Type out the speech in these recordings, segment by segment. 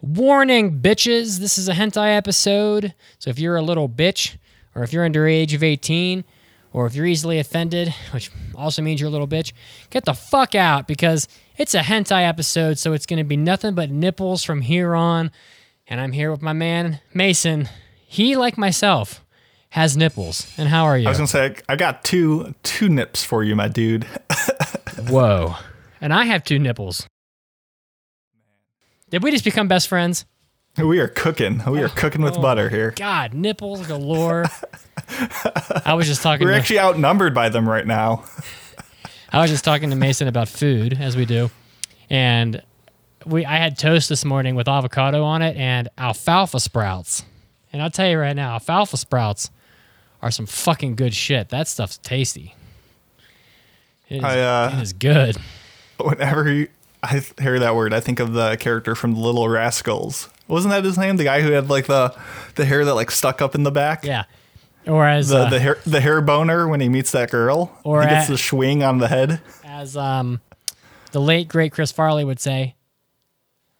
Warning, bitches, this is a hentai episode. So if you're a little bitch, or if you're under age of 18, or if you're easily offended, which also means you're a little bitch, get the fuck out because it's a hentai episode, so it's going to be nothing but nipples from here on. And I'm here with my man, Mason. He, like myself, has nipples. And how are you? I was gonna say I got two two nips for you, my dude. Whoa. And I have two nipples. Did we just become best friends? We are cooking. We are cooking with Oh, butter here. God, nipples galore. I was just talking. We're To, actually outnumbered by them right now. I was just talking to Mason about food, as we do, and we. I had toast this morning with avocado on it and alfalfa sprouts. And I'll tell you right now, alfalfa sprouts are some fucking good shit. That stuff's tasty. It is, I, uh, it is good. Whenever you, I hear that word, I think of the character from the Little Rascals. Wasn't that his name? The guy who had like the the hair that like stuck up in the back. Yeah. Or as The uh, the hair the hair boner when he meets that girl. Or he gets at- the swing on the head. as um, the late great Chris Farley would say,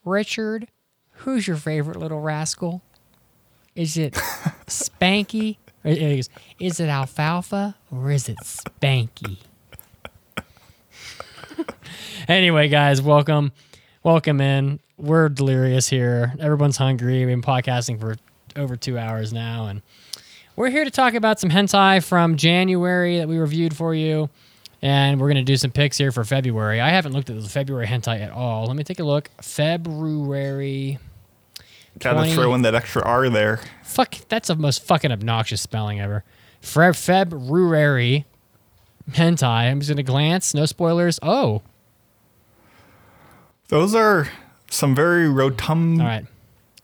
Richard, who's your favorite little rascal? Is it Spanky? He is it Alfalfa or is it Spanky? Anyway, guys, welcome, welcome in. We're delirious here. Everyone's hungry. We've been podcasting for over two hours now, and we're here to talk about some hentai from January that we reviewed for you. And we're going to do some picks here for February. I haven't looked at the February hentai at all. Let me take a look. February. Gotta 20 throw in that extra R there. Fuck, that's the most fucking obnoxious spelling ever. Fe- February hentai. I'm just going to glance. No spoilers. Oh, Those are some very rotund all right.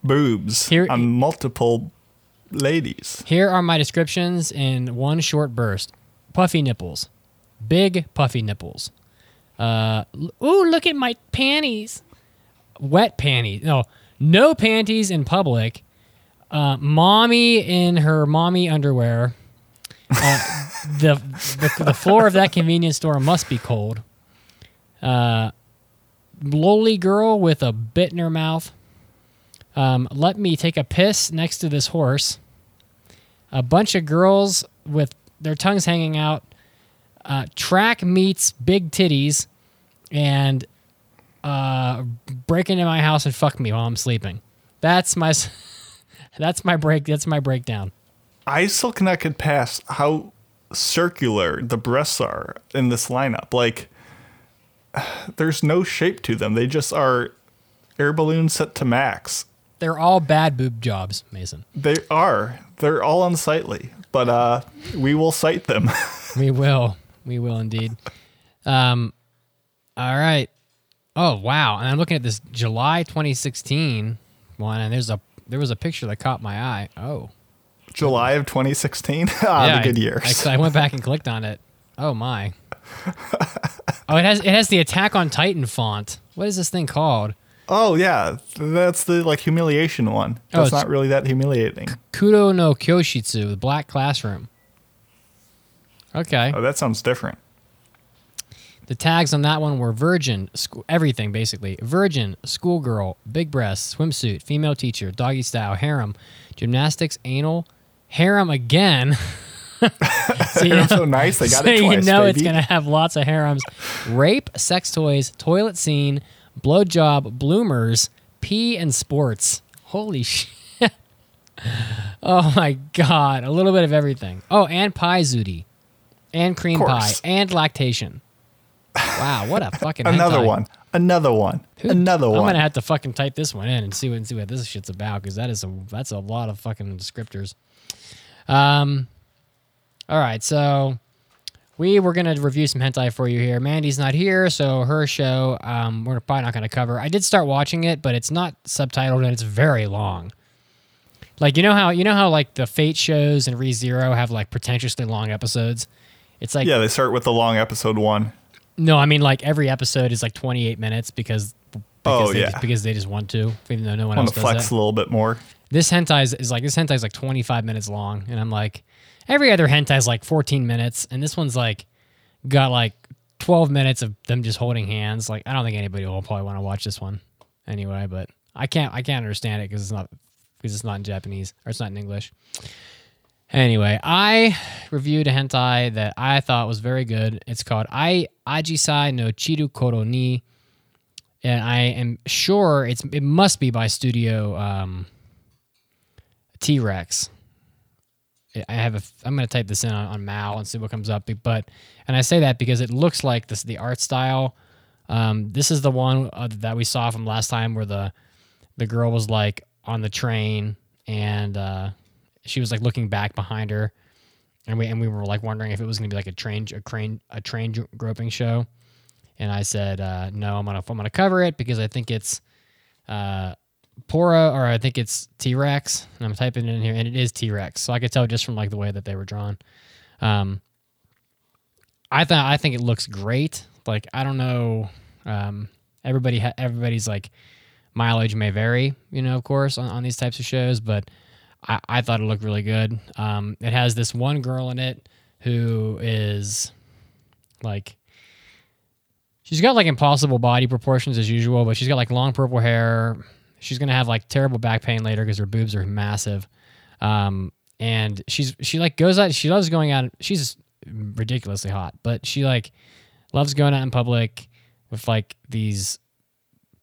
boobs Here- on multiple ladies. Here are my descriptions in one short burst. Puffy nipples. Big puffy nipples. Uh, l- ooh, look at my panties. Wet panties. No, no panties in public. Uh, mommy in her mommy underwear. Uh, the, the the floor of that convenience store must be cold. Uh, lowly girl with a bit in her mouth. Um, let me take a piss next to this horse a bunch of girls with their tongues hanging out. Uh, track meets big titties, and uh, break into my house and fuck me while I'm sleeping. That's my that's my break. That's my breakdown. I still cannot get past how circular the breasts are in this lineup. Like, there's no shape to them. They just are air balloons set to max. They're all bad boob jobs, Mason. They are. They're all unsightly, but uh, we will cite them. We will. We will indeed. Um, all right. Oh wow! And I'm looking at this July 2016 one, and there's a there was a picture that caught my eye. Oh, July of 2016. ah, Yeah, the good I- years. I, I went back and clicked on it. Oh my. Oh, it has it has the Attack on Titan font. What is this thing called? oh yeah, that's the like humiliation one. Oh, That's it's- not really that humiliating. Kuro no Kyoshitsu, the Black Classroom. Okay. Oh, that sounds different. The tags on that one were virgin, school, everything basically. Virgin, schoolgirl, big breasts, swimsuit, female teacher, doggy style, harem, gymnastics, anal, harem again. so you so nice. They got so it twice. you know it's gonna have lots of harems, rape, sex toys, toilet scene, blowjob, bloomers, pee, and sports. Holy shit! Oh my god, a little bit of everything. Oh, and paizuri, and cream pie, and lactation. Wow, what a fucking Another hentai. one. Another one. Another one. I'm gonna have to fucking type this one in and see what and see what this shit's about because that is a that's a lot of fucking descriptors. Um, all right, so we were gonna review some hentai for you here. Mandy's not here, so her show um we're probably not gonna cover. I did start watching it, but it's not subtitled and it's very long. Like you know how you know how like the Fate shows and ReZero have like pretentiously long episodes. It's like yeah, they start with the long episode one. no, I mean like every episode is like 28 minutes because because Oh, they yeah. just, because they just want to, even though no one want else to does flex that. a little bit more. This hentai is, is like this hentai is like 25 minutes long, and I'm like, every other hentai is like 14 minutes, and this one's like got like 12 minutes of them just holding hands. Like I don't think anybody will probably want to watch this one anyway, but I can't I can't understand it because it's not because it's not in Japanese or it's not in English. Anyway, I reviewed a hentai that I thought was very good. It's called I Ajisai no Chiru Koro ni, and I am sure it's it must be by Studio um, T Rex. I have a. I'm going to type this in on, on Mal and see what comes up. But and I say that because it looks like this the art style. Um, this is the one uh, that we saw from last time where the the girl was like on the train and uh, she was like looking back behind her, and we and we were like wondering if it was going to be like a train a crane a train groping show. And I said uh, no, I'm gonna I'm gonna cover it because I think it's uh, Pora or I think it's T Rex, and I'm typing it in here, and it is T Rex. So I could tell just from like the way that they were drawn. Um, I thought I think it looks great. Like I don't know, um, everybody ha- everybody's like mileage may vary, you know, of course, on, on these types of shows, but I, I thought it looked really good. Um, it has this one girl in it who is like she's got like impossible body proportions as usual, but she's got like long purple hair. She's gonna have like terrible back pain later because her boobs are massive. Um, and she's she like goes out. She loves going out. She's ridiculously hot, but she like loves going out in public with like these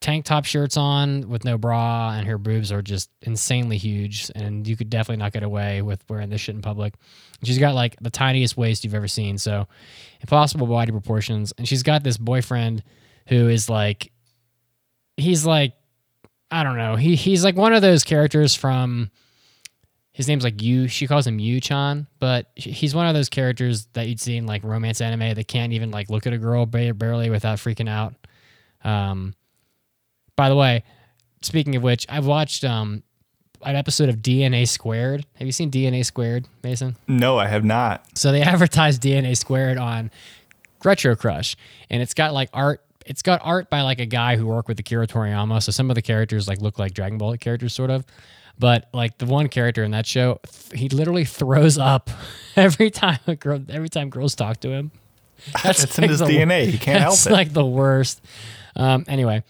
tank top shirts on with no bra, and her boobs are just insanely huge. And you could definitely not get away with wearing this shit in public. She's got like the tiniest waist you've ever seen, so impossible body proportions. And she's got this boyfriend who is like, he's like, I don't know, he he's like one of those characters from. His name's like Yu. She calls him Yu Chan, but he's one of those characters that you'd see in like romance anime that can't even like look at a girl barely without freaking out. Um, by the way, speaking of which, I've watched um, an episode of DNA Squared. Have you seen DNA Squared, Mason? No, I have not. So they advertised DNA Squared on Retro Crush, and it's got like art. It's got art by like a guy who worked with Akira Toriyama. So some of the characters like look like Dragon Ball characters, sort of. But like the one character in that show, he literally throws up every time a girl, every time girls talk to him. That's it's like in his DNA. He can't help it. It's like the worst. Um, anyway,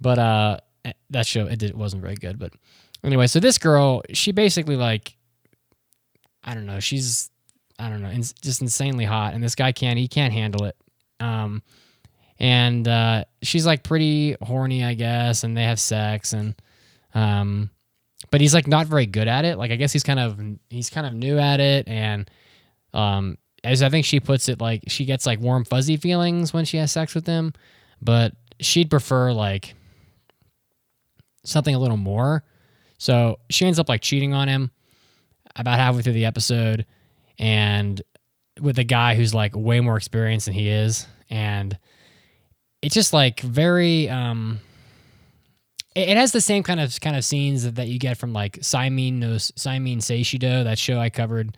but uh, eh, that show it, did, it wasn't very good. But anyway, so this girl, she basically like, I don't know, she's I don't know, just insanely hot, and this guy can't he can't handle it. Um, and uh, she's like pretty horny, I guess, and they have sex, and um, but he's like not very good at it. Like I guess he's kind of he's kind of new at it, and um, as I think she puts it, like she gets like warm fuzzy feelings when she has sex with him, but she'd prefer like something a little more. So she ends up like cheating on him about halfway through the episode, and with a guy who's like way more experienced than he is, and it's just like very um it, has the same kind of kind of scenes that, that you get from like Saimin no Saimin Seishido, that show I covered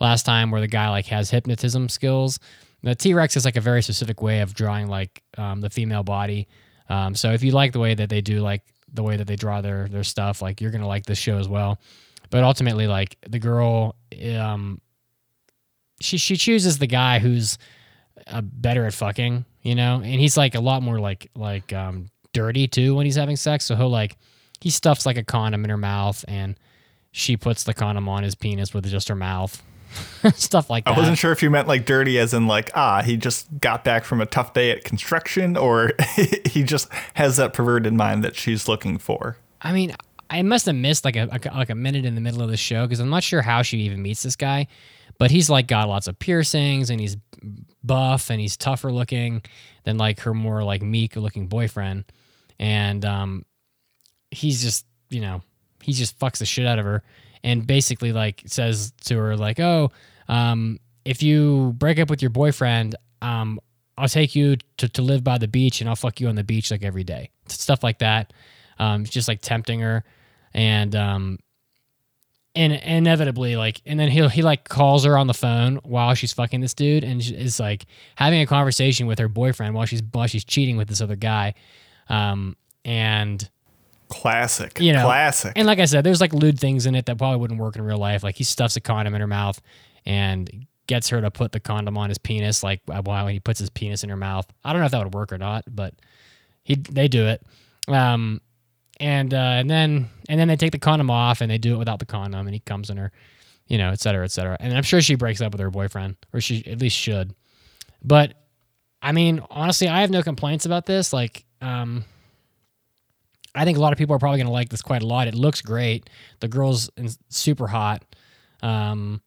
last time where the guy like has hypnotism skills. The T Rex is like a very specific way of drawing like um, the female body. Um, so if you like the way that they do like the way that they draw their their stuff, like you're gonna like this show as well. But ultimately, like the girl, um, she she chooses the guy who's uh, better at fucking, you know, and he's like a lot more like like um dirty too when he's having sex. So he'll like he stuffs like a condom in her mouth, and she puts the condom on his penis with just her mouth. stuff like that. I wasn't sure if you meant like dirty as in like ah he just got back from a tough day at construction or he just has that perverted mind that she's looking for. I mean, I must have missed like a, a like a minute in the middle of the show because I'm not sure how she even meets this guy, but he's like got lots of piercings and he's buff and he's tougher looking than like her more like meek looking boyfriend, and um, he's just you know he just fucks the shit out of her and basically like says to her like, "Oh, um, if you break up with your boyfriend, um, I'll take you to, to live by the beach and I'll fuck you on the beach like every day." Stuff like that. Um, just like tempting her, and um, and inevitably like, and then he he like calls her on the phone while she's fucking this dude, and is like having a conversation with her boyfriend while she's while she's cheating with this other guy, um, and Classic. You know, classic. And like I said, there's like lewd things in it that probably wouldn't work in real life. Like he stuffs a condom in her mouth and gets her to put the condom on his penis, like while he puts his penis in her mouth. I don't know if that would work or not, but he they do it. Um, and uh, and then and then they take the condom off and they do it without the condom and he comes in her, you know, et cetera, et cetera. And I'm sure she breaks up with her boyfriend, or she at least should. But I mean, honestly, I have no complaints about this. Like, um, I think a lot of people are probably going to like this quite a lot. It looks great. The girl's super hot. Um,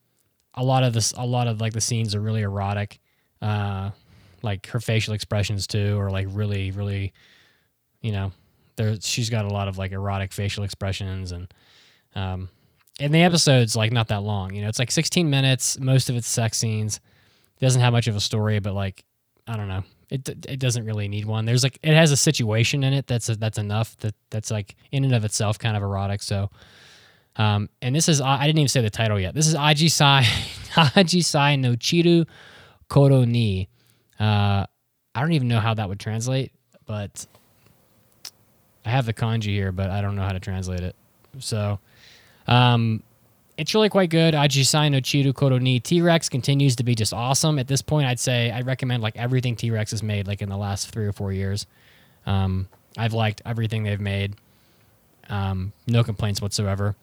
a lot of this, a lot of like the scenes are really erotic. Uh, like her facial expressions too, are like really, really, you know, there. She's got a lot of like erotic facial expressions, and um, and the episode's like not that long. You know, it's like 16 minutes. Most of it's sex scenes. It doesn't have much of a story, but like I don't know. It, it doesn't really need one. There's like it has a situation in it that's that's enough that that's like in and of itself kind of erotic. So, um, and this is I didn't even say the title yet. This is Aji Sai Aji Sai no Chiru Koro ni. Uh, I don't even know how that would translate, but I have the kanji here, but I don't know how to translate it. So, um, it's really quite good. Ajisai no Chiru Koro ni T Rex continues to be just awesome. At this point, I'd say I recommend like everything T Rex has made like in the last three or four years. Um, I've liked everything they've made. Um, no complaints whatsoever.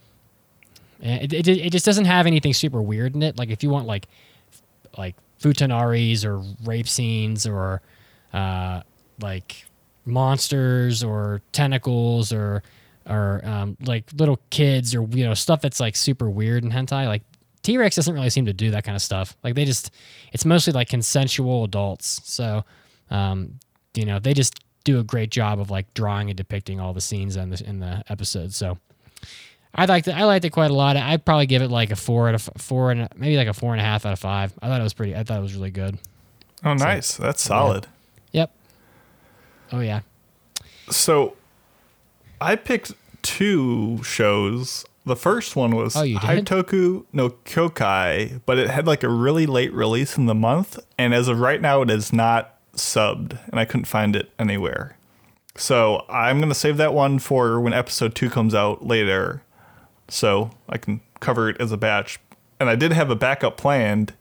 It, it, it just doesn't have anything super weird in it. Like if you want like like futanaris or rape scenes or uh, like monsters or tentacles or or um, like little kids or you know stuff that's like super weird in hentai like t-rex doesn't really seem to do that kind of stuff like they just it's mostly like consensual adults so um, you know they just do a great job of like drawing and depicting all the scenes in the in the episode so I liked it. I liked it quite a lot. I'd probably give it like a four out of four and maybe like a four and a half out of five. I thought it was pretty. I thought it was really good. Oh, nice. That's solid. Yep. Oh yeah. So I picked two shows. The first one was Oh. Haitoku no Kyokai, but it had like a really late release in the month, and as of right now, it is not subbed, and I couldn't find it anywhere. So I'm gonna save that one for when episode two comes out later, so I can cover it as a batch. And I did have a backup planned,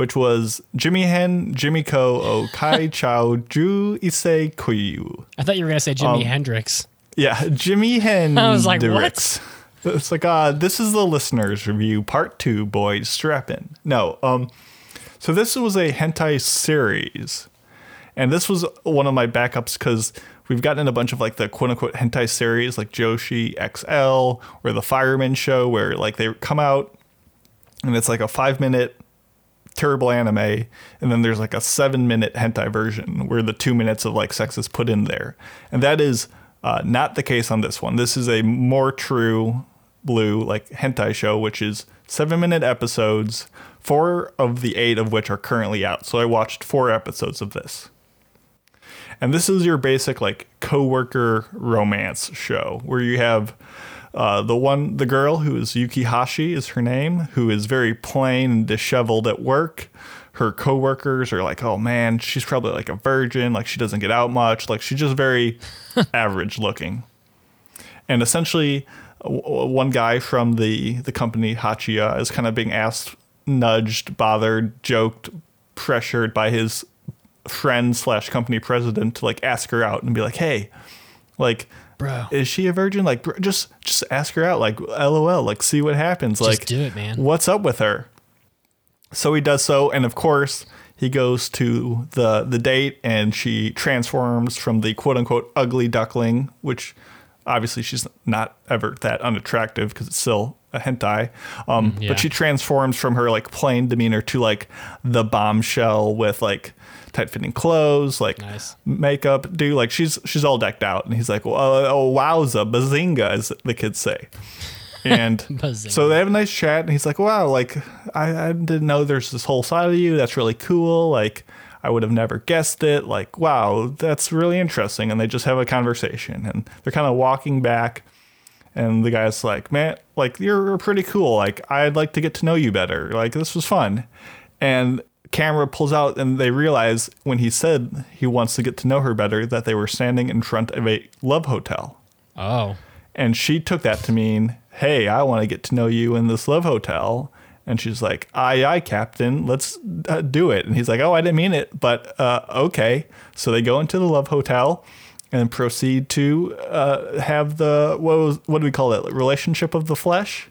which was Jimmy Hen, Jimmy Ko, O Kai Chao, Ju Issei Koyu. I thought you were gonna say Um, Jimi Hendrix. Yeah, Jimmy Hen. I was like, what? It's like, uh, this is the listeners review part two. Boys, strap in. No, um, so this was a hentai series, and this was one of my backups because we've gotten a bunch of like the quote unquote hentai series, like Joshi XL or the Fireman Show, where like they come out and it's like a five minute terrible anime, and then there's like a seven minute hentai version where the two minutes of like sex is put in there. And that is uh, not the case on this one. This is a more true blue like hentai show, which is seven minute episodes, four of the eight of which are currently out. So I watched four episodes of this. And this is your basic like coworker romance show where you have uh, the one, the girl who is Yuki Hashi is her name, who is very plain and disheveled at work. Her coworkers are like, oh man, she's probably like a virgin, like she doesn't get out much, like she's just very average looking. And essentially, w- one guy from the the company Hachia is kind of being asked, nudged, bothered, joked, pressured by his friend slash company president to like ask her out and be like, hey, like, Bro. is she a virgin? Like, br- just just ask her out. Like, lol. Like, see what happens. like, do it, man. What's up with her? So he does so, and of course he goes to the the date, and she transforms from the quote unquote ugly duckling, which obviously she's not ever that unattractive because it's still a hentai. Um, yeah. But she transforms from her like plain demeanor to like the bombshell with like tight fitting clothes, like Nice. makeup. Dude, like she's she's all decked out, and he's like, well, uh, oh wowza, bazinga, as the kids say. And so they have a nice chat, and he's like, "Wow, like I, I didn't know there's this whole side of you. That's really cool. Like I would have never guessed it. Like wow, that's really interesting." And they just have a conversation, and they're kind of walking back, and the guy's like, "Man, like you're pretty cool. Like I'd like to get to know you better. Like this was fun." And camera pulls out, and they realize when he said he wants to get to know her better that they were standing in front of a love hotel. Oh. And she took that to mean, hey, I want to get to know you in this love hotel. And she's like, aye, aye, Captain, let's uh, do it. And he's like, oh, I didn't mean it, but uh, okay. So they go into the love hotel, and proceed to uh, have the what was what do we call it? Relationship of the flesh.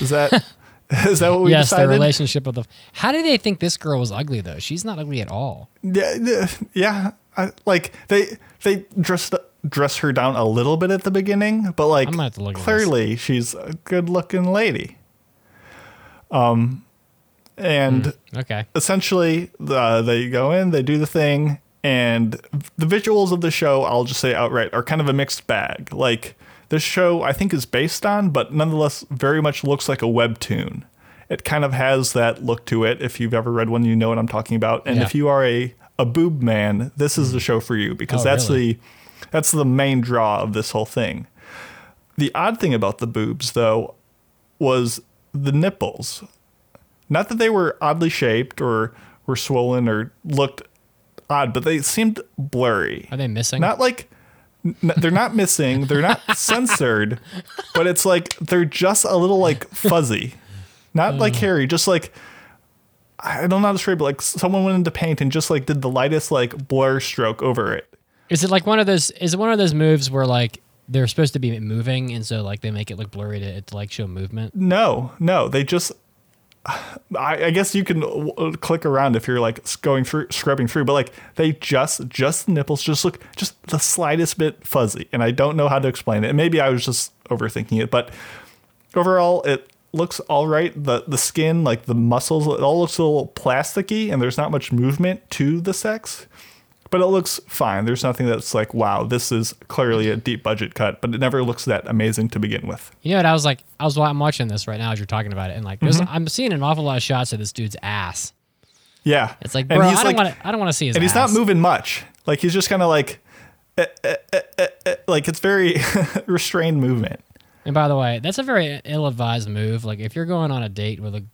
Is that is that what we yes, decided? the relationship of the. How do they think this girl was ugly though? She's not ugly at all. Yeah, yeah. I, like they they dressed dress her down a little bit at the beginning, but like I'm have to look at clearly she's a good looking lady. Um, and Okay. essentially uh, they go in, they do the thing, and the visuals of the show, I'll just say outright, are kind of a mixed bag. Like this show, I think is based on, but nonetheless very much looks like a webtoon. It kind of has that look to it. If you've ever read one, you know what I'm talking about. And Yeah. if you are a a boob man, this is the hmm. show for you because Oh, that's really? the that's the main draw of this whole thing. The odd thing about the boobs, though, was the nipples. Not that they were oddly shaped or were swollen or looked odd, but they seemed blurry. Are they missing? Not like they're not missing, they're not censored, but it's like they're just a little like fuzzy. Not like hmm. hairy, just like I don't know how to describe it, but like someone went into paint and just like did the lightest like blur stroke over it. Is it like one of those? Is it one of those moves where like they're supposed to be moving, and so like they make it look blurry to, to like show movement? No, no, they just. I, I guess you can uh, click around if you're like going through scrubbing through, but like they just just the nipples just look just the slightest bit fuzzy, and I don't know how to explain it. Maybe I was just overthinking it, but overall it looks all right. the The skin, like the muscles, it all looks a little plasticky, and there's not much movement to the sex, but it looks fine. There's nothing that's like wow, this is clearly a deep budget cut, but it never looks that amazing to begin with. You know what? I was like, I was I'm watching this right now as you're talking about it, and like, Mm-hmm. I'm seeing an awful lot of shots of this dude's ass. Yeah, It's like, bro, I he's don't like- want to. I don't want to see his. and he's ass. not moving much. Like he's just kind of like, eh, eh, eh, eh, eh, like it's very restrained movement. And by the way, that's a very ill-advised move. Like if you're going on a date with a,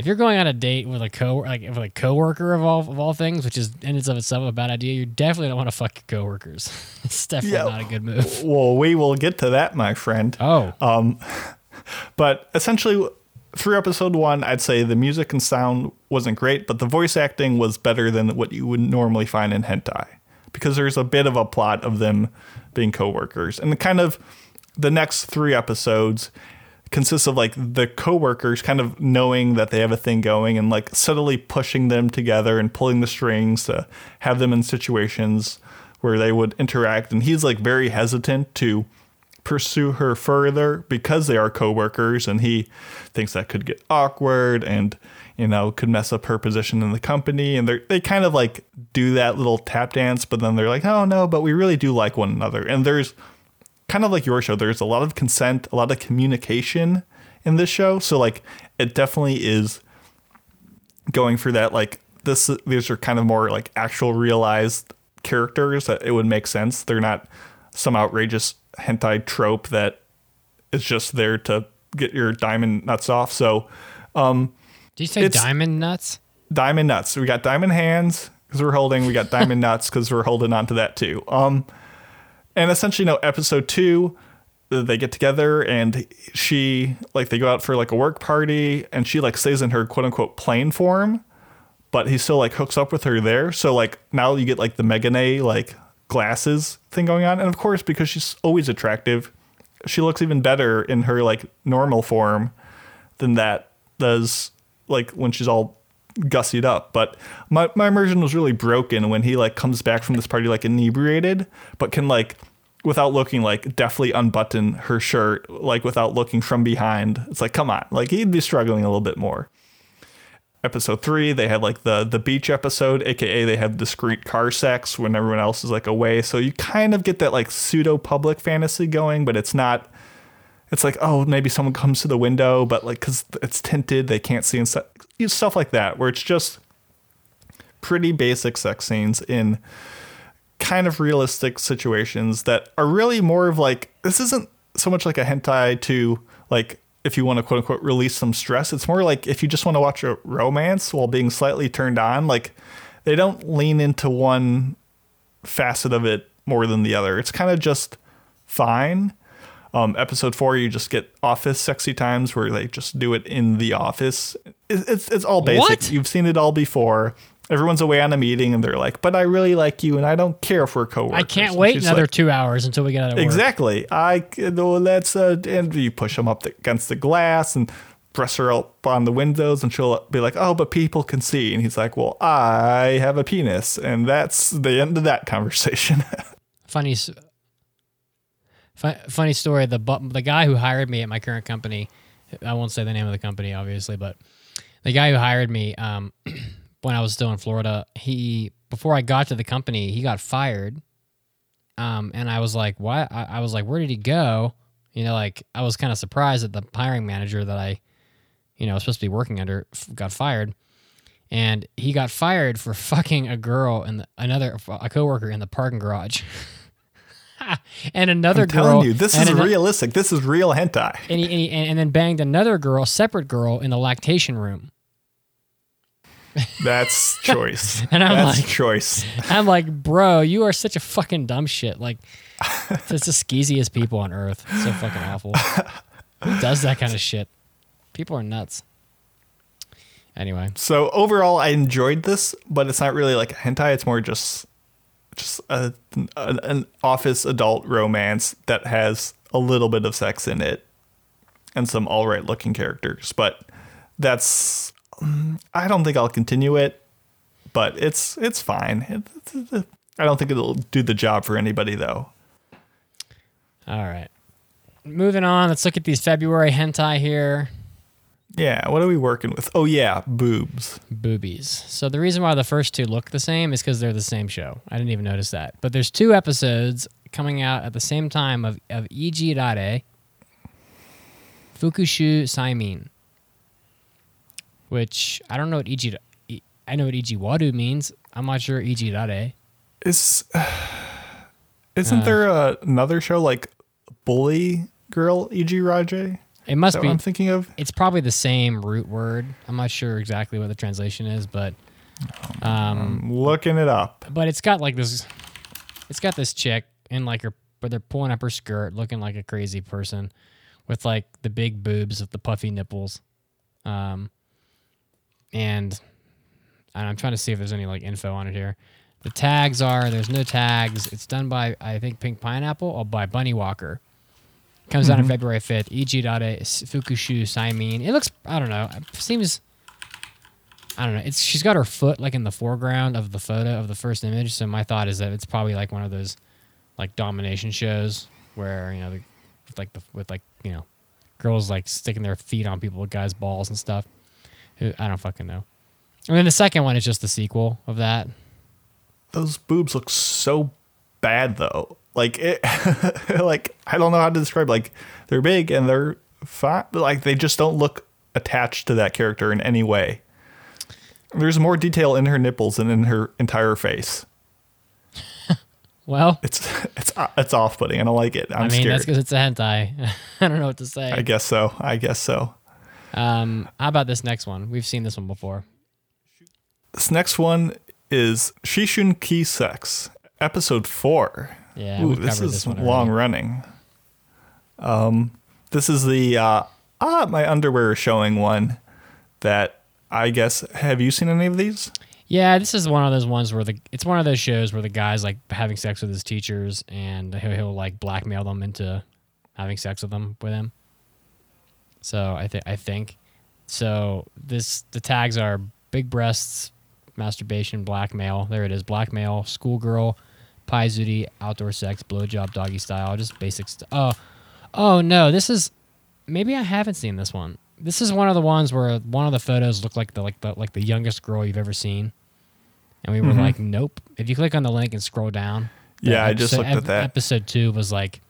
if you're going on a date with a co like with a coworker of all of all things, which is in and of itself a bad idea, you definitely don't want to fuck your coworkers. it's definitely Yeah. not a good move. Well, we will get to that, my friend. Oh, um, But essentially, through episode one, I'd say the music and sound wasn't great, but the voice acting was better than what you would normally find in hentai because there's a bit of a plot of them being coworkers, and the kind of the next three episodes consists of like the coworkers kind of knowing that they have a thing going and like subtly pushing them together and pulling the strings to have them in situations where they would interact. And he's like very hesitant to pursue her further because they are coworkers and he thinks that could get awkward and you know could mess up her position in the company. And they they kind of like do that little tap dance but then they're like oh no but we really do like one another. And there's kind of like your show. There's a lot of consent a lot of communication in this show. So like it definitely is going for that like this these are kind of more like actual realized characters that it would make sense. They're not some outrageous hentai trope that is just there to get your diamond nuts off. So did you say diamond nuts? diamond nuts. We got diamond hands because we're holding. We got diamond nuts because we're holding on to that too. Um and essentially know episode two they get together and she like they go out for like a work party and she like stays in her quote unquote plain form but he still like hooks up with her there. So like now you get like the megane like glasses thing going on. And of course because she's always attractive she looks even better in her like normal form than that does like when she's all gussied up. But my, my immersion was really broken when he like comes back from this party like inebriated, but can like without looking like deftly unbutton her shirt, like without looking from behind. It's like, come on. Like he'd be struggling a little bit more. Episode three, they had like the the beach episode, aka they have discreet car sex when everyone else is like away. So you kind of get that like pseudo public fantasy going, but it's not it's like oh maybe someone comes to the window but like because it's tinted they can't see and stuff, stuff like that where it's just pretty basic sex scenes in kind of realistic situations that are really more of like this isn't so much like a hentai to like if you want to quote unquote release some stress. It's more like if you just want to watch a romance while being slightly turned on like they don't lean into one facet of it more than the other. It's kind of just fine um, episode four, you just get office sexy times where they just do it in the office. It, it's it's all basic. What? You've seen it all before. everyone's away on a meeting and they're like, "But I really like you, and I don't care if we're coworkers." I can't wait another like, two hours until we get out of work. Exactly. I no, let's uh, and you push them up the, against the glass and press her up on the windows, and she'll be like, "Oh, but people can see," and he's like, "Well, I have a penis," and that's the end of that conversation. Funny, funny story. The the guy who hired me at my current company, I won't say the name of the company, obviously, but the guy who hired me um, when I was still in Florida, he before I got to the company, he got fired. Um, and I was like, "Why?" I, I was like, "Where did he go?" You know, like I was kind of surprised that the hiring manager that I, you know, was supposed to be working under got fired, and he got fired for fucking a girl and another a coworker in the parking garage. and another I'm girl. telling you, this is ano- realistic. This is real hentai. and, he, and, he, and then banged another girl, separate girl, in the lactation room. That's choice. And I'm That's like- choice. I'm like, bro, you are such a fucking dumb shit. Like, it's the skeeziest people on earth. It's so fucking awful. Who does that kind of shit? People are nuts. Anyway, So overall, I enjoyed this, but it's not really like a hentai. It's more just just a, an, office adult romance that has a little bit of sex in it and some all right looking characters. But that's I don't think I'll continue it, but it's it's fine. I don't think it'll do the job for anybody though. all right. Moving on, let's look at these February hentai here. Yeah, what are we working with? Oh yeah, boobs. boobies. So the reason why the first two look the same is because they're the same show. I didn't even notice that. But there's two episodes coming out at the same time of, of Iji Rare, Fukushu Saimin, which I don't know what Iji. I know what Iji Wadu means. I'm not sure Iji Rare. Is isn't Uh. there a, another show like Bully Girl E.G. Rajay? It must be. I'm thinking of? It's probably the same root word. I'm not sure exactly what the translation is, but um, I'm looking it up. but it's got like this it's got this chick and like her but they're pulling up her skirt looking like a crazy person with like the big boobs with the puffy nipples um and and i'm trying to see if there's any like info on it here the tags are there's no tags it's done by i think pink pineapple or by bunny walker comes out on mm-hmm. february 5th eg Dade fukushu saimin it looks i don't know it seems I don't know. It's she's got her foot like in the foreground of the photo of the first image. So my thought is that it's probably like one of those like domination shows where you know the, with like the with like you know girls like sticking their feet on people with guys' balls and stuff. Who- I don't fucking know. And then the second one is just the sequel of that. Those boobs look so bad though. Like it, like I don't know how to describe. Like they're big and they're fine. but, Like they just don't look attached to that character in any way. There's more detail in her nipples than in her entire face. Well, It's it's it's off putting. I don't like it. I'm i mean scared. that's because it's a hentai. I don't know what to say. I guess so. I guess so. Um, how about this next one? We've seen this one before. This next one is Shishun Ki Sex, episode four. Yeah, Ooh, this is this long already. running. Um, this is the uh, ah my underwear is showing one that I guess have you seen any of these? Yeah, this is one of those ones where the it's one of those shows where the guy's like having sex with his teachers and he'll, he'll like blackmail them into having sex with them with him. So I think I think so. This the tags are big breasts, masturbation, blackmail. There it is, blackmail, schoolgirl, paizuri, outdoor sex, blowjob, doggy style, just basic stuff. Oh, oh no, this is maybe I haven't seen this one. This is one of the ones where one of the photos looked like the like the like the youngest girl you've ever seen, and we were mm-hmm. like, nope. If you click on the link and scroll down, Yeah, I just episode- looked at that. Episode two was like,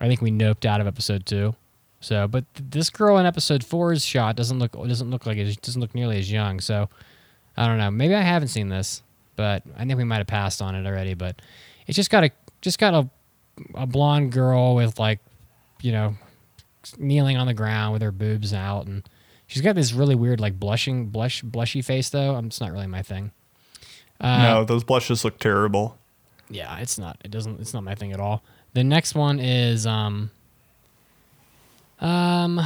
I think we noped out of episode two. So, but th- this girl in episode four's shot doesn't look doesn't look like it doesn't look nearly as young. So, I don't know. Maybe I haven't seen this, but I think we might have passed on it already. But it's just got a just got a a blonde girl with like, you know, kneeling on the ground with her boobs out, and she's got this really weird like blushing blush blushy face though. Um, it's not really my thing. Uh, no, those blushes look terrible. yeah, it's not. It doesn't. It's not my thing at all. The next one is um, um,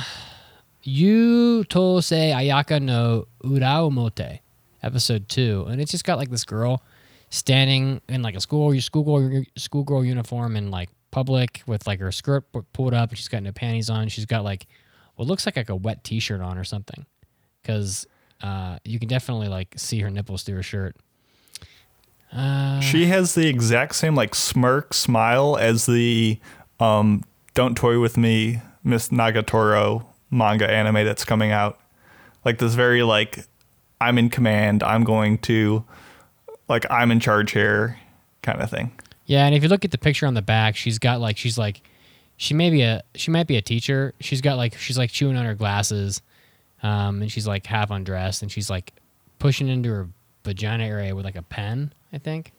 Yu Tose Ayaka no Uraomote. Episode two, and it's just got like this girl standing in like a school schoolgirl schoolgirl uniform in like public with like her skirt pulled up, and she's got no panties on. She's got like what looks like like a wet T-shirt on or something, because uh, you can definitely like see her nipples through her shirt. Uh, She has the exact same like smirk smile as the um Don't Toy With Me Miss Nagatoro manga anime that's coming out. Like this very like I'm in command, I'm going to like I'm in charge here kind of thing. Yeah, and if you look at the picture on the back, she's got like she's like she may be a she might be a teacher. She's got like she's like chewing on her glasses, um, and she's like half undressed, and she's like pushing into her vagina area with like a pen, I think.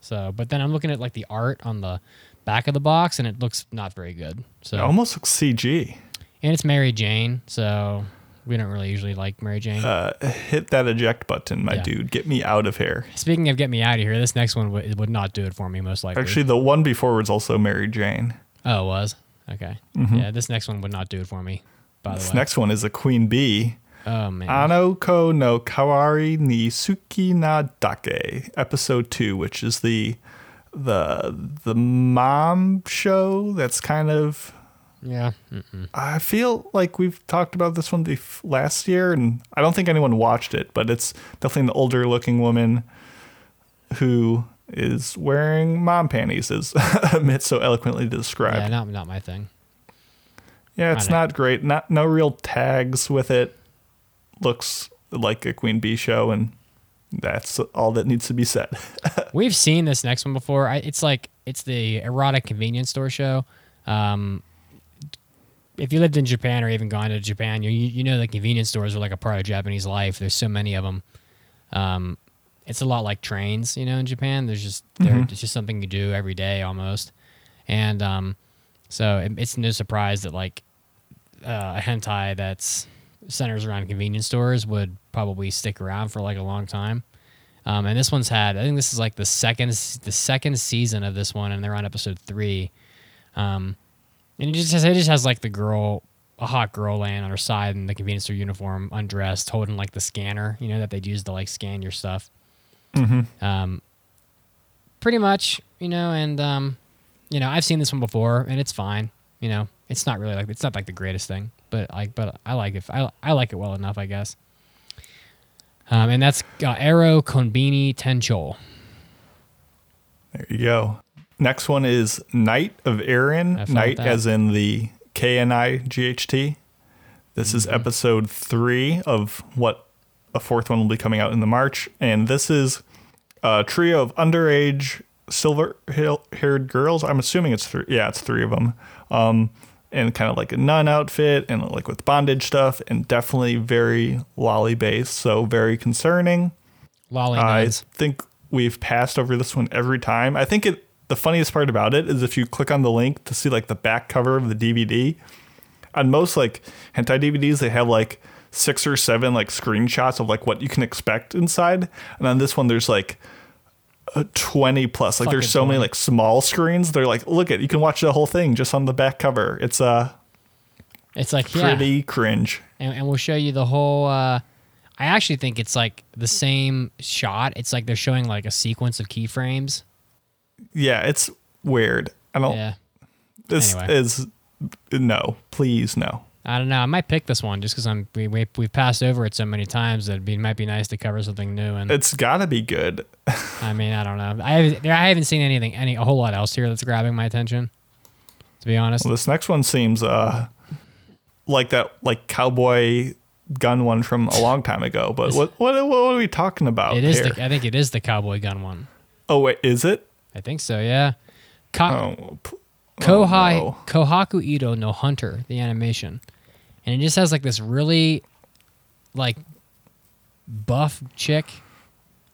So, but then I'm looking at like the art on the back of the box, and it looks not very good. So, It almost looks CG. and it's Mary Jane, so we don't really usually like Mary Jane. Uh, hit that eject button, my Yeah. dude. Get me out of here. Speaking of get me out of here, this next one would would not do it for me most likely. Actually, the one before was also Mary Jane. oh, it was okay. Yeah, this next one would not do it for me. By the way. This next one is a Queen Bee. oh man, Anoko no Kawari ni Suki na Dake, episode two, which is the the the mom show that's kind of yeah. Mm-mm. I feel like we've talked about this one bef- last year, and I don't think anyone watched it, but it's definitely an older looking woman who is wearing mom panties, as Mitt so eloquently described. Yeah, not not my thing. Yeah, it's not great. Not no real tags with it. Looks like a Queen Bee show, and that's all that needs to be said. We've seen this next one before. I, it's like it's the erotic convenience store show. Um, if you lived in Japan or even gone to Japan, you you know the convenience stores are like a part of Japanese life. There's so many of them. Um, it's a lot like trains, you know, in Japan. There's just there, it's just something you do every day almost, and um, so it, it's no surprise that like uh, a hentai that's centers around convenience stores would probably stick around for like a long time. Um, and this one's had, I think this is like the second the second season of this one, and they're on episode three. Um, and it just has, it just has like the girl, a hot girl laying on her side in the convenience store uniform, undressed, holding like the scanner, you know, that they'd use to like scan your stuff. Um, pretty much, you know, and um, you know, I've seen this one before, and it's fine. You know, it's not really like it's not like the greatest thing, but like, but I like it. I I like it well enough, I guess. Um, and that's uh, Ero Konbini Tenchou. there you go. Next one is Knight of Aaron. I Knight as in the K N I G H T. This is Mm-hmm. episode three of what a fourth one will be coming out in the March, and this is a trio of underage silver-haired girls. I'm assuming it's three. Yeah, it's three of them. Um, and kind of like a nun outfit, and like with bondage stuff, and definitely very loli based. So very concerning. Loli I nuns. think we've passed over this one every time. I think it. The funniest part about it is if you click on the link to see like the back cover of the DVD. On most like hentai DVDs, they have like six or seven like screenshots of like what you can expect inside, and on this one, there's like a 20 plus. Like there's Fucking so many like small screens. They're like, look at you can watch the whole thing just on the back cover. It's uh It's like yeah, pretty cringe. and, and we'll show you the whole. Uh, I actually think it's like the same shot. It's like they're showing like a sequence of keyframes. Yeah, it's weird. I don't. Yeah, This Anyway. is no, please no. I don't know. I might pick this one just because I'm we, we we've passed over it so many times that it'd be might be nice to cover something new. And It's gotta be good. I mean, I don't know. I haven't, I haven't seen anything any a whole lot else here that's grabbing my attention. To be honest, Well, this next one seems uh like that like cowboy gun one from a long time ago. But what what what are we talking about it is. here? The, I think it is the cowboy gun one. oh wait, is it? I think so. Yeah. Ka- Oh, p- oh, Kohai no. Kohaku Ito no Hunter, the animation, and it just has like this really, like, buff chick.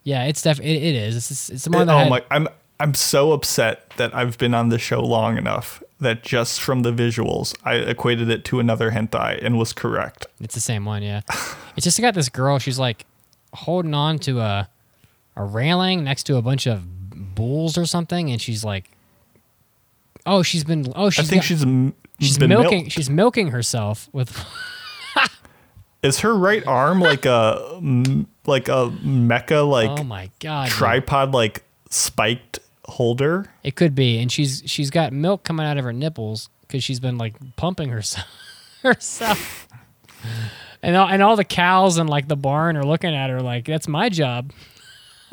Yeah, it's def. It, it is. It's it's the one It- that oh had- my! I'm I'm so upset that I've been on the show long enough that just from the visuals I equated it to another hentai and was correct. It's the same one. Yeah. it's just got this girl. She's like holding on to a a railing next to a bunch of bulls or something, and she's like, oh, she's been. Oh, she's I think got- she's m- she's been milking. milked. She's milking herself with. Is her right arm like a like a mecha like oh my god. tripod like spiked holder? It could be, and she's she's got milk coming out of her nipples because she's been like pumping herself herself. And all, and all the cows in like the barn are looking at her like that's my job.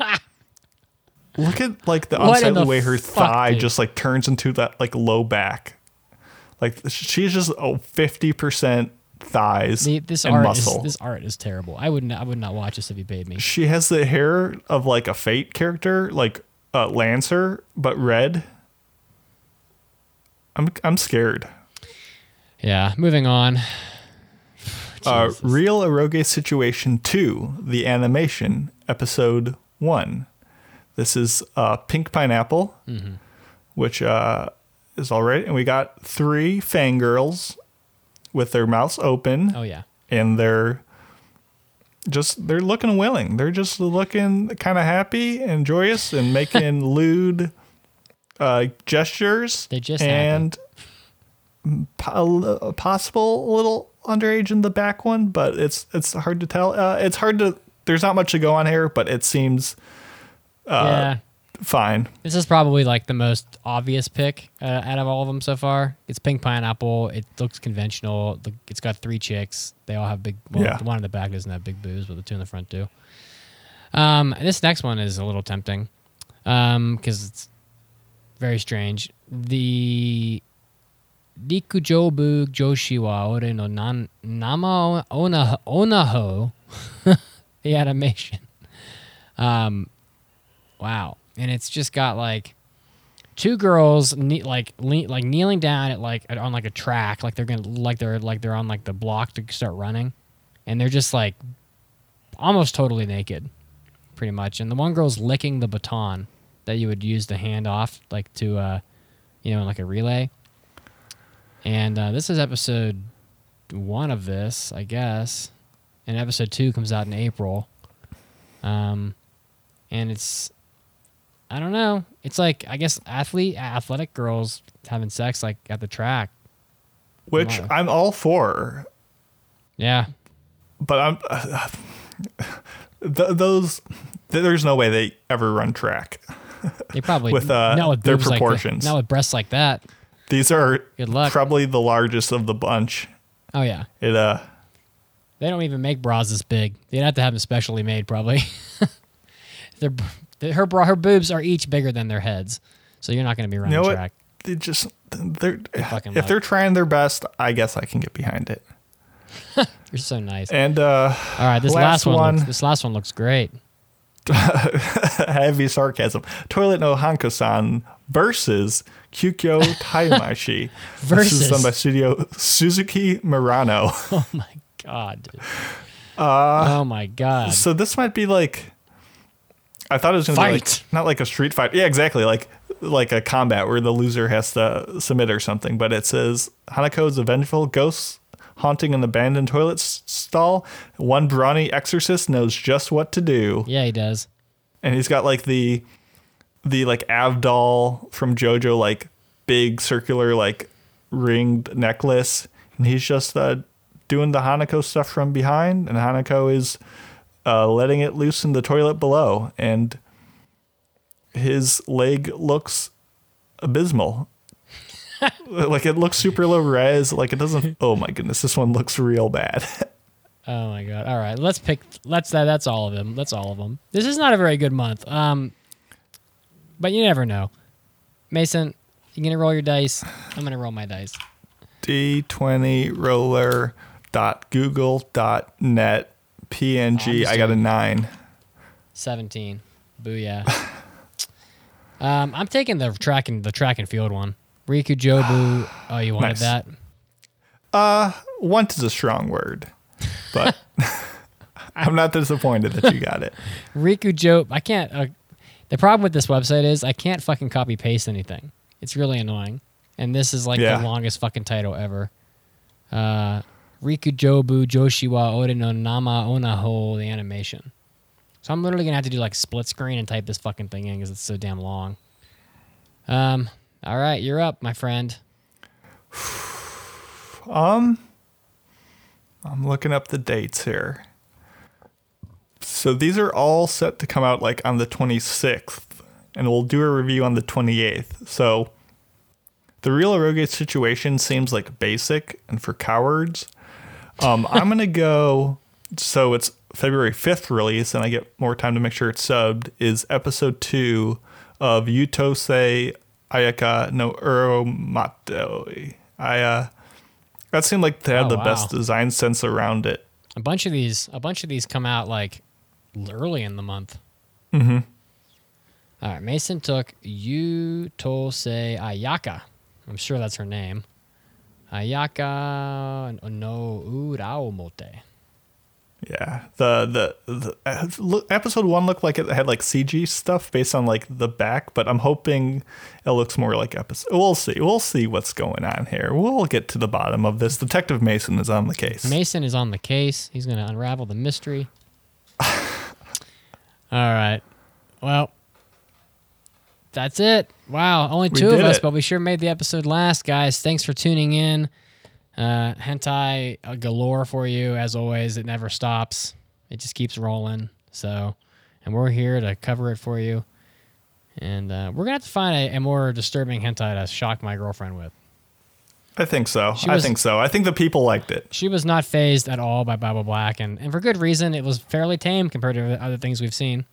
Look at like the What unsightly the way her thigh dude? just like turns into that like low back. Like she's just oh 50% thighs The, this and art muscle. is this art is terrible. I would not I would not watch this if you paid me. she has the hair of like a fate character, like uh, Lancer, but red. I'm I'm scared. Yeah, moving on. Uh, Real Eroge Situation 2, the animation, episode 1. This is uh, Pink Pineapple, Mm-hmm. which uh, is all right. And we got three fangirls with their mouths open, Oh yeah. and they're just, they're looking willing. They're just looking kind of happy and joyous and making lewd uh, gestures. They're just and po- a possible little underage in the back one, but it's it's hard to tell. Uh, it's hard to. There's not much to go on here, but it seems yeah. fine. This is probably like the most obvious pick uh, out of all of them so far. It's pink pineapple. It looks conventional. The- It's got three chicks. They all have big. Well, Yeah. the one in the back doesn't have big boobs, but the two in the front do. Um, this next one is a little tempting, um, because it's very strange. The Rikujobu Joshi wa ore no nan, nama ona onaho, the animation. Um, wow, and it's just got like two girls ne- like le- like kneeling down at like on like a track, like they're gonna like they're like they're on like the block to start running, and they're just like almost totally naked, pretty much. And the one girl's licking the baton that you would use to hand off, like to uh, you know, like a relay. And uh, this is episode one of this, I guess. And episode two comes out in April. Um, and it's, I don't know. It's like I guess athlete, athletic girls having sex like at the track. Which I'm all for, Yeah, but I'm th- those. There's no way they ever run track. they probably With, uh, not with their boobs like proportions. not with breasts like that. These are Good luck. probably the largest of the bunch. Oh yeah, It uh, they don't even make bras this big. They'd have to have them specially made, probably. They're, they- her bra, her boobs are each bigger than their heads, so you're not going to be running you know what? track. They just they're fucking if luck. they're trying their best, I guess I can get behind it. You're so nice. And uh, All right, this last last, one. one. looks, this last one looks great. heavy sarcasm. Toilet no Hanako-san versus Kyukyo Taimashi. This Versus. is done by Studio Suzuki Mirano. Oh my god. Dude. oh my god. so this might be like I thought it was gonna be like not like a street fight. Yeah, exactly. Like like a combat where the loser has to submit or something. But it says Hanako is a vengeful ghost haunting an abandoned toilet stall. One brawny exorcist knows just what to do. Yeah, he does. and he's got like the the like Avdol from JoJo like big circular like ringed necklace, and he's just uh, doing the Hanako stuff from behind, and Hanako is uh, letting it loose in the toilet below, and his leg looks abysmal. like it looks super low res. Like it doesn't. Oh my goodness, this one looks real bad. Oh my god. All right, let's pick. Let's that. That's all of them. That's all of them. This is not a very good month. Um, but you never know. Mason, you gonna roll your dice? I'm gonna roll my dice. d20roller.google.net png i got a nine. 17. Booyah. um, I'm taking the track and the track and field one. Riku Jobu. Oh, you wanted Nice. that? Uh, want is a strong word but i'm not disappointed that you got it Riku Joe. I can't. Uh, the problem with this website is I can't fucking copy paste anything. It's really annoying. And this is like Yeah. the longest fucking title ever. Uh, Riku Jobu Joshiwa Ore no Nama Onaho, the animation. So I'm literally gonna have to do like split screen and type this fucking thing in because it's so damn long. Um. All right, you're up, my friend. um I'm looking up the dates here. So these are all set to come out like on the 26th, and we'll do a review on the 28th. So the real Eroge situation seems like basic and for cowards. Um, I'm gonna go. So it's February 5th release, and I get more time to make sure it's subbed. Is episode two of Utose Ayaka no Uraomote. I uh, that seemed like they had Oh, the wow. best design sense around it. A bunch of these, a bunch of these come out like early in the month. Mm-hmm. All right, Mason took Yutose Ayaka. I'm sure that's her name. Ayaka no Uraomote. Yeah, the the, the uh, episode one looked like it had like CG stuff based on like the back, but I'm hoping it looks more like episode. We'll see. We'll see what's going on here. We'll get to the bottom of this. Detective Mason is on the case. Mason is on the case. He's going to unravel the mystery. All right. Well, that's it. Wow. Only two of us, it. but we sure made the episode last, guys. Thanks for tuning in. Uh, hentai uh, galore for you, as always. It never stops, it just keeps rolling. So, and we're here to cover it for you. And uh, we're going to have to find a, a more disturbing hentai to shock my girlfriend with. I think so. I think so. I think the people liked it. She was not phased at all by Bible Black, and, and for good reason. It was fairly tame compared to other things we've seen.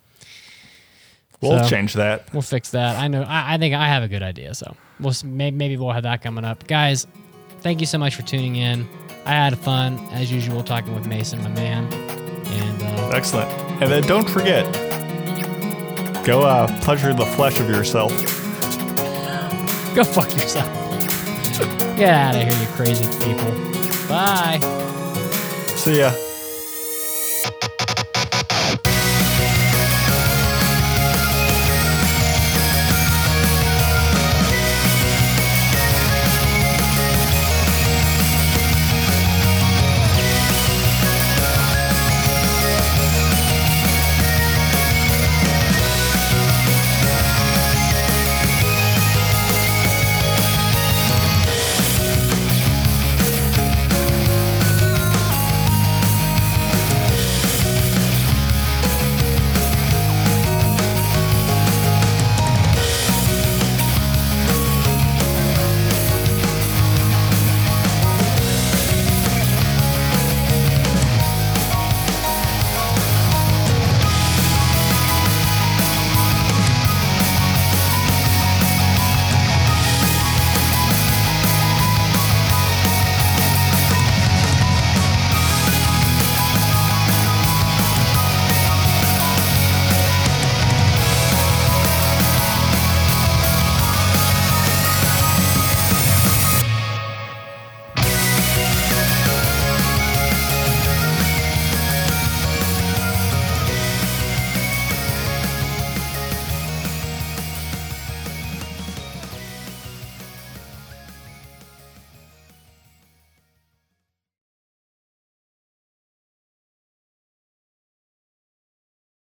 We'll So- change that. We'll fix that. I know. I, I think I have a good idea. So we'll maybe we'll have that coming up, guys. Thank you so much for tuning in. I had fun as usual talking with Mason, my man, and uh, Excellent. And then don't forget, go uh, pleasure the flesh of yourself. go fuck yourself. Get out of here, you crazy people. Bye. See ya.